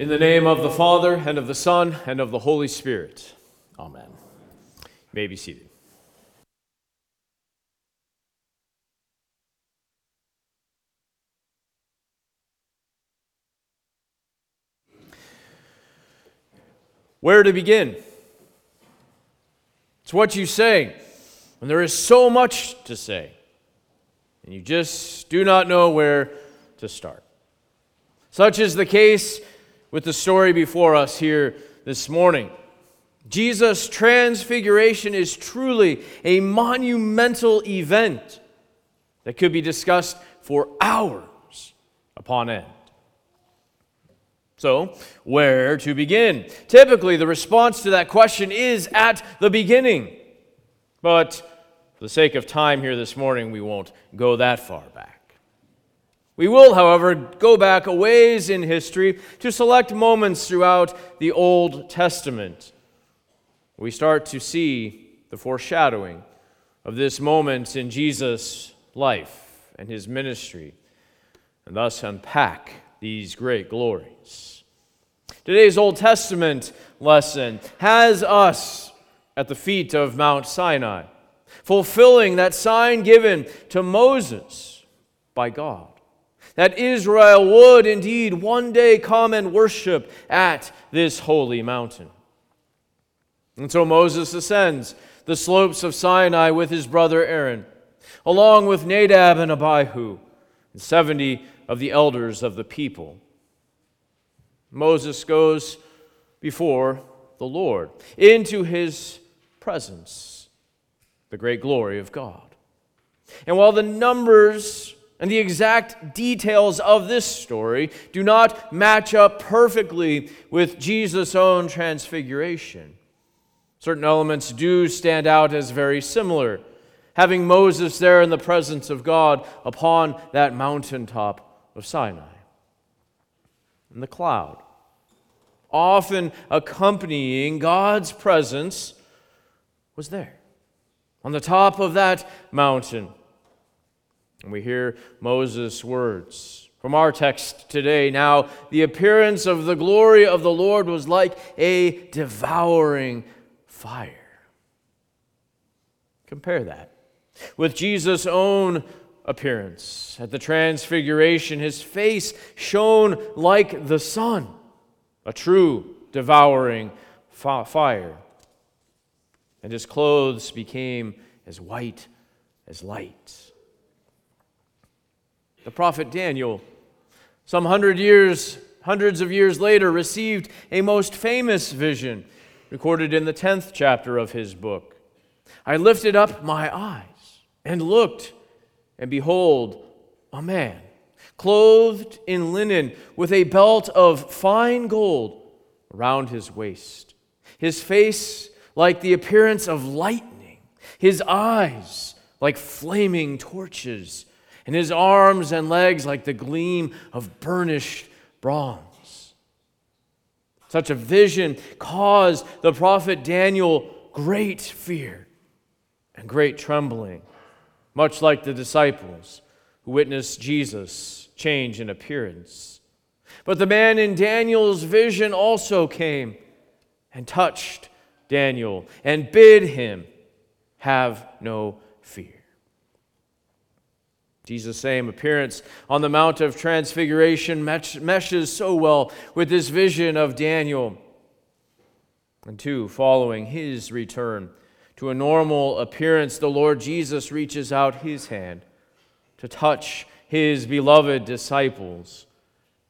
In the name of the Father, and of the Son, and of the Holy Spirit. Amen. You may be seated. Where to begin? It's what you say, and there is so much to say, and you just do not know where to start. Such is the case with the story before us here this morning. Jesus' transfiguration is truly a monumental event that could be discussed for hours upon end. So, where to begin? Typically, the response to that question is at the beginning. But for the sake of time here this morning, we won't go that far back. We will, however, go back a ways in history to select moments throughout the Old Testament. We start to see the foreshadowing of this moment in Jesus' life and his ministry, and thus unpack these great glories. Today's Old Testament lesson has us at the feet of Mount Sinai, fulfilling that sign given to Moses by God that Israel would indeed one day come and worship at this holy mountain. And so Moses ascends the slopes of Sinai with his brother Aaron, along with Nadab and Abihu, and 70 of the elders of the people. Moses goes before the Lord into his presence, the great glory of God. And while the numbers and the exact details of this story do not match up perfectly with Jesus' own transfiguration. Certain elements do stand out as very similar. Having Moses there in the presence of God upon that mountaintop of Sinai. And the cloud, often accompanying God's presence, was there on the top of that mountain and we hear Moses' words. From our text today, now the appearance of the glory of the Lord was like a devouring fire. Compare that with Jesus' own appearance at the transfiguration. His face shone like the sun, a true devouring fire, and his clothes became as white as light. The prophet Daniel, some hundred years, hundreds of years later, received a most famous vision recorded in the 10th chapter of his book. I lifted up my eyes and looked, and behold, a man, clothed in linen, with a belt of fine gold around his waist, his face like the appearance of lightning, his eyes like flaming torches and his arms and legs like the gleam of burnished bronze. Such a vision caused the prophet Daniel great fear and great trembling, much like the disciples who witnessed Jesus change in appearance. But the man in Daniel's vision also came and touched Daniel and bid him have no fear. Jesus' same appearance on the Mount of Transfiguration meshes so well with this vision of Daniel. And two, following his return to a normal appearance, the Lord Jesus reaches out his hand to touch his beloved disciples,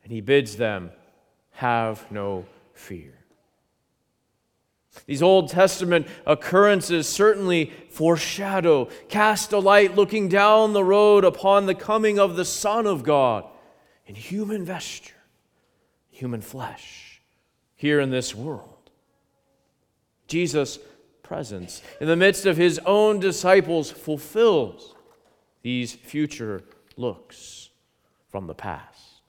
and he bids them have no fear. These Old Testament occurrences certainly foreshadow, cast a light looking down the road upon the coming of the Son of God in human vesture, human flesh, here in this world. Jesus' presence in the midst of his own disciples fulfills these future looks from the past.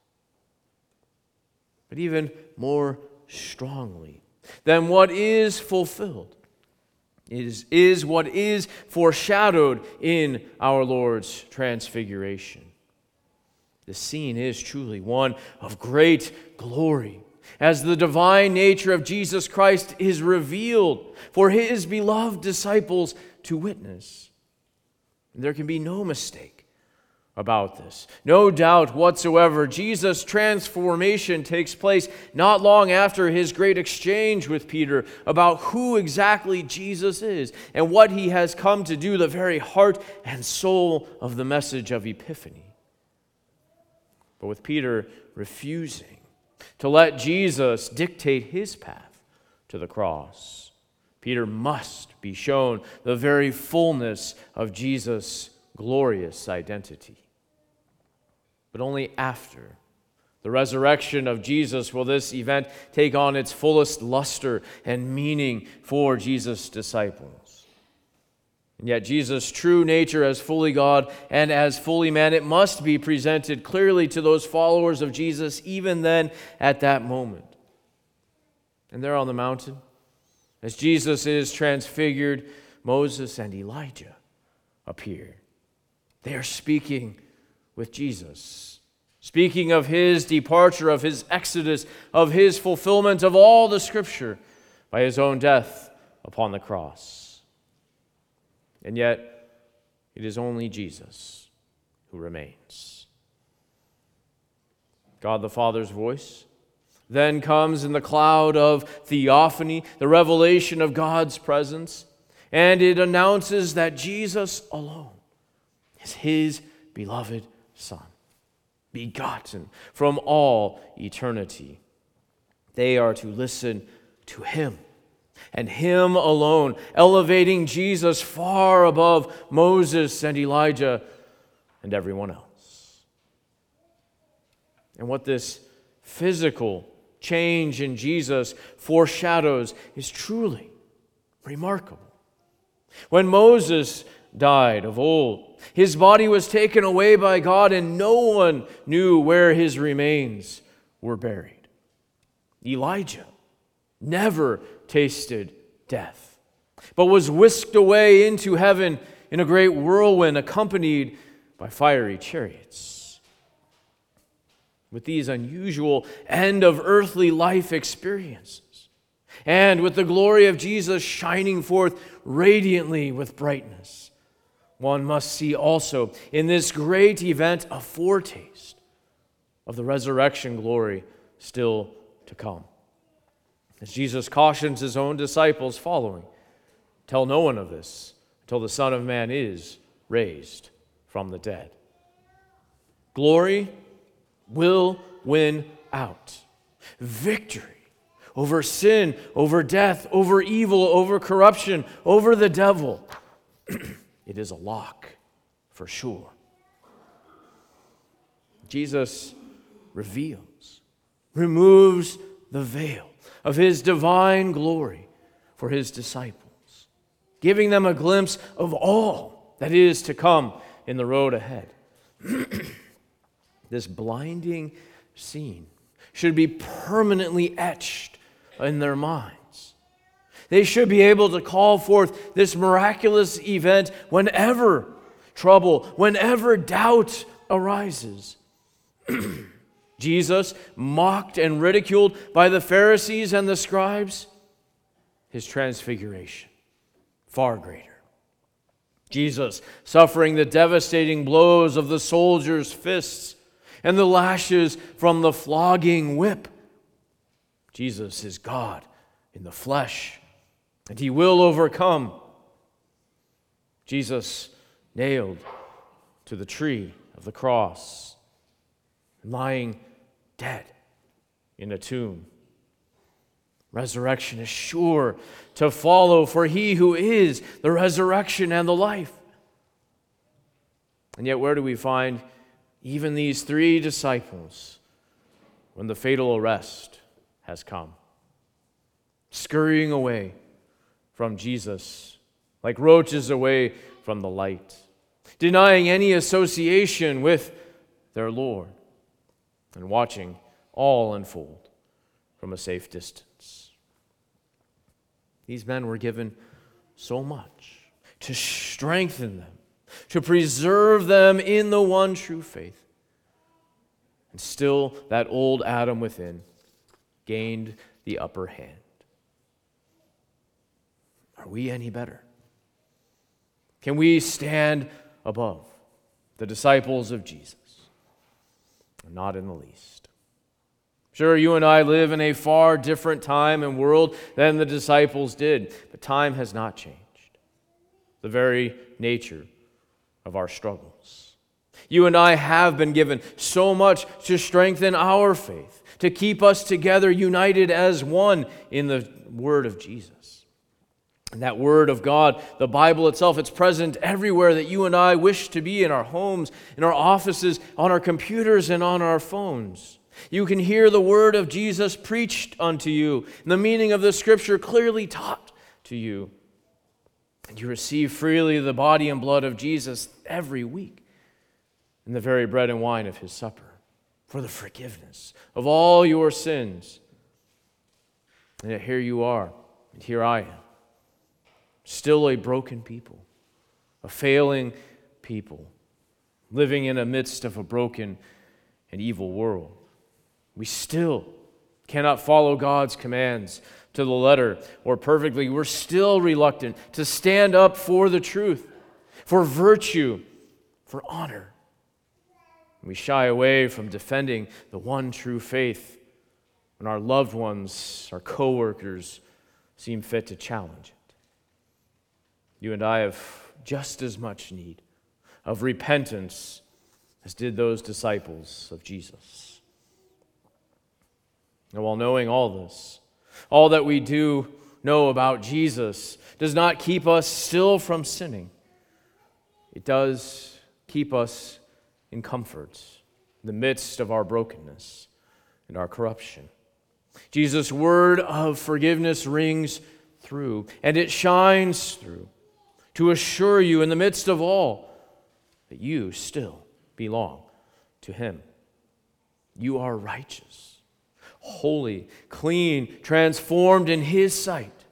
But even more strongly, than what is fulfilled. Is, is what is foreshadowed in our Lord's transfiguration. The scene is truly one of great glory as the divine nature of Jesus Christ is revealed for his beloved disciples to witness. There can be no mistake about this. No doubt whatsoever, Jesus' transformation takes place not long after his great exchange with Peter about who exactly Jesus is and what he has come to do, the very heart and soul of the message of Epiphany. But with Peter refusing to let Jesus dictate his path to the cross, Peter must be shown the very fullness of Jesus' glorious identity. But only after the resurrection of Jesus will this event take on its fullest luster and meaning for Jesus' disciples. And yet, Jesus' true nature as fully God and as fully man, it must be presented clearly to those followers of Jesus, even then at that moment. And there on the mountain, as Jesus is transfigured, Moses and Elijah appear. They are speaking with Jesus, speaking of his departure, of his exodus, of his fulfillment of all the scripture by his own death upon the cross. And yet, it is only Jesus who remains. God the Father's voice then comes in the cloud of theophany, the revelation of God's presence, and it announces that Jesus alone is his beloved Son, begotten from all eternity. They are to listen to him and him alone, elevating Jesus far above Moses and Elijah and everyone else. And what this physical change in Jesus foreshadows is truly remarkable. When Moses died of old, his body was taken away by God, and no one knew where his remains were buried. Elijah never tasted death, but was whisked away into heaven in a great whirlwind, accompanied by fiery chariots with these unusual end of earthly life experiences, and with the glory of Jesus shining forth radiantly with brightness. One must see also in this great event a foretaste of the resurrection glory still to come. As Jesus cautions his own disciples following, tell no one of this until the Son of Man is raised from the dead. Glory will win out. Victory over sin, over death, over evil, over corruption, over the devil. it is a lock for sure. Jesus reveals, removes the veil of his divine glory for his disciples, giving them a glimpse of all that is to come in the road ahead. this blinding scene should be permanently etched in their minds. They should be able to call forth this miraculous event whenever trouble, whenever doubt arises. Jesus, mocked and ridiculed by the Pharisees and the scribes, his transfiguration, far greater. Jesus, suffering the devastating blows of the soldiers' fists, and the lashes from the flogging whip. Jesus is God in the flesh, and he will overcome. Jesus nailed to the tree of the cross, lying dead in a tomb. Resurrection is sure to follow, for he who is the resurrection and the life. And yet, where do we find even these three disciples when the fatal arrest has come, scurrying away from Jesus like roaches away from the light, denying any association with their Lord, and watching all unfold from a safe distance. These men were given so much to strengthen them to preserve them in the one true faith. And still, that old Adam within gained the upper hand. Are we any better? Can we stand above the disciples of Jesus? Not in the least. Sure, you and I live in a far different time and world than the disciples did, but time has not changed. The very nature of our struggles. You and I have been given so much to strengthen our faith, to keep us together, united as one in the Word of Jesus. And that Word of God, the Bible itself, it's present everywhere that you and I wish to be in our homes, in our offices, on our computers, and on our phones. You can hear the Word of Jesus preached unto you, and the meaning of the Scripture clearly taught to you. And you receive freely the body and blood of Jesus every week in the very bread and wine of his supper for the forgiveness of all your sins. And yet here you are, and here I am, still a broken people, a failing people, living in the midst of a broken and evil world. We still cannot follow God's commands to the letter or perfectly. We're still reluctant to stand up for the truth, for virtue, for honor. We shy away from defending the one true faith when our loved ones, our coworkers, seem fit to challenge. You and I have just as much need of repentance as did those disciples of Jesus. And while knowing all this, all that we do know about Jesus does not keep us still from sinning. It does keep us in comfort in the midst of our brokenness and our corruption. Jesus' word of forgiveness rings through, and it shines through to assure you in the midst of all that you still belong to Him. You are righteous holy, clean, transformed in His sight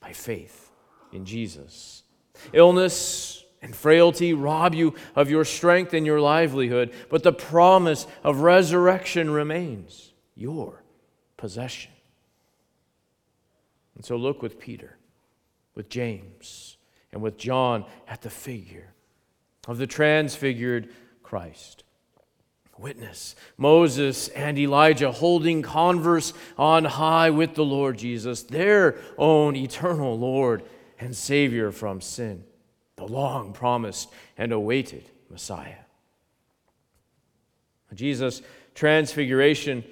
by faith in Jesus. Illness and frailty rob you of your strength and your livelihood, but the promise of resurrection remains your possession. And so look with Peter, with James, and with John at the figure of the transfigured Christ witness Moses and Elijah holding converse on high with the Lord Jesus, their own eternal Lord and Savior from sin, the long promised and awaited Messiah. Jesus' transfiguration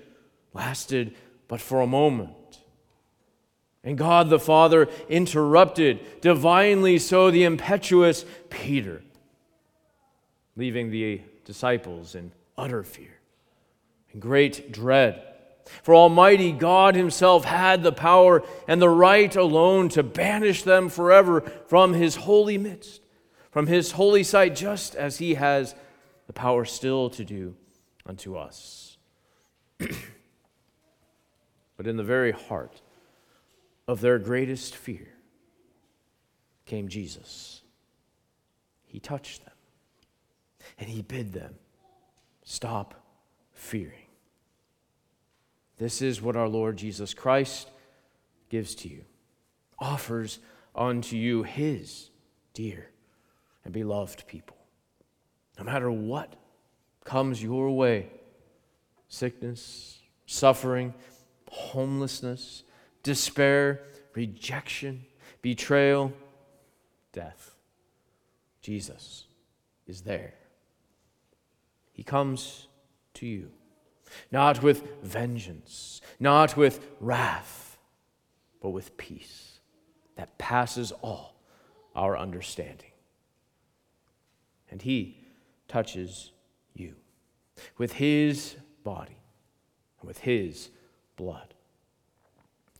lasted but for a moment. And God the Father interrupted, divinely so, the impetuous Peter, leaving the disciples in utter fear and great dread. For Almighty God Himself had the power and the right alone to banish them forever from His holy midst, from His holy sight, just as He has the power still to do unto us. but in the very heart of their greatest fear came Jesus. He touched them and He bid them Stop fearing. This is what our Lord Jesus Christ gives to you, offers unto you his dear and beloved people. No matter what comes your way sickness, suffering, homelessness, despair, rejection, betrayal, death Jesus is there he comes to you, not with vengeance, not with wrath, but with peace that passes all our understanding. And He touches you with His body and with His blood.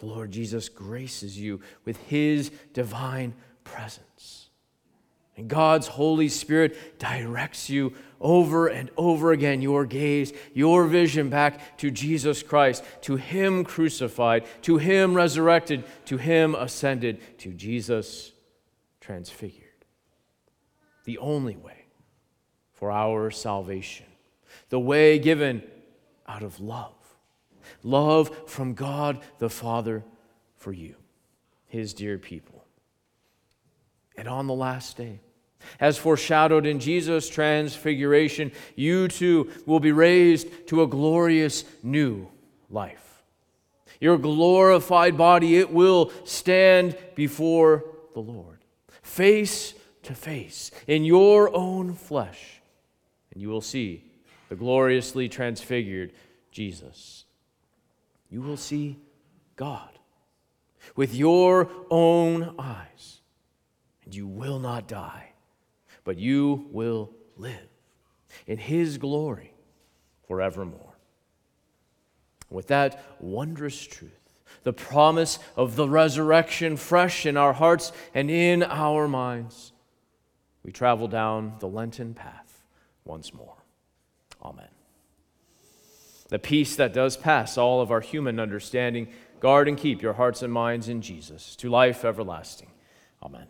The Lord Jesus graces you with His divine presence and God's Holy Spirit directs you over and over again your gaze, your vision back to Jesus Christ, to Him crucified, to Him resurrected, to Him ascended, to Jesus transfigured. The only way for our salvation, the way given out of love love from God the Father for you, his dear people. And on the last day, as foreshadowed in Jesus' transfiguration, you too will be raised to a glorious new life. Your glorified body, it will stand before the Lord, face to face, in your own flesh, and you will see the gloriously transfigured Jesus. You will see God with your own eyes, and you will not die but you will live in His glory forevermore. With that wondrous truth, the promise of the resurrection fresh in our hearts and in our minds, we travel down the Lenten path once more. Amen. The peace that does pass all of our human understanding, guard and keep your hearts and minds in Jesus to life everlasting. Amen.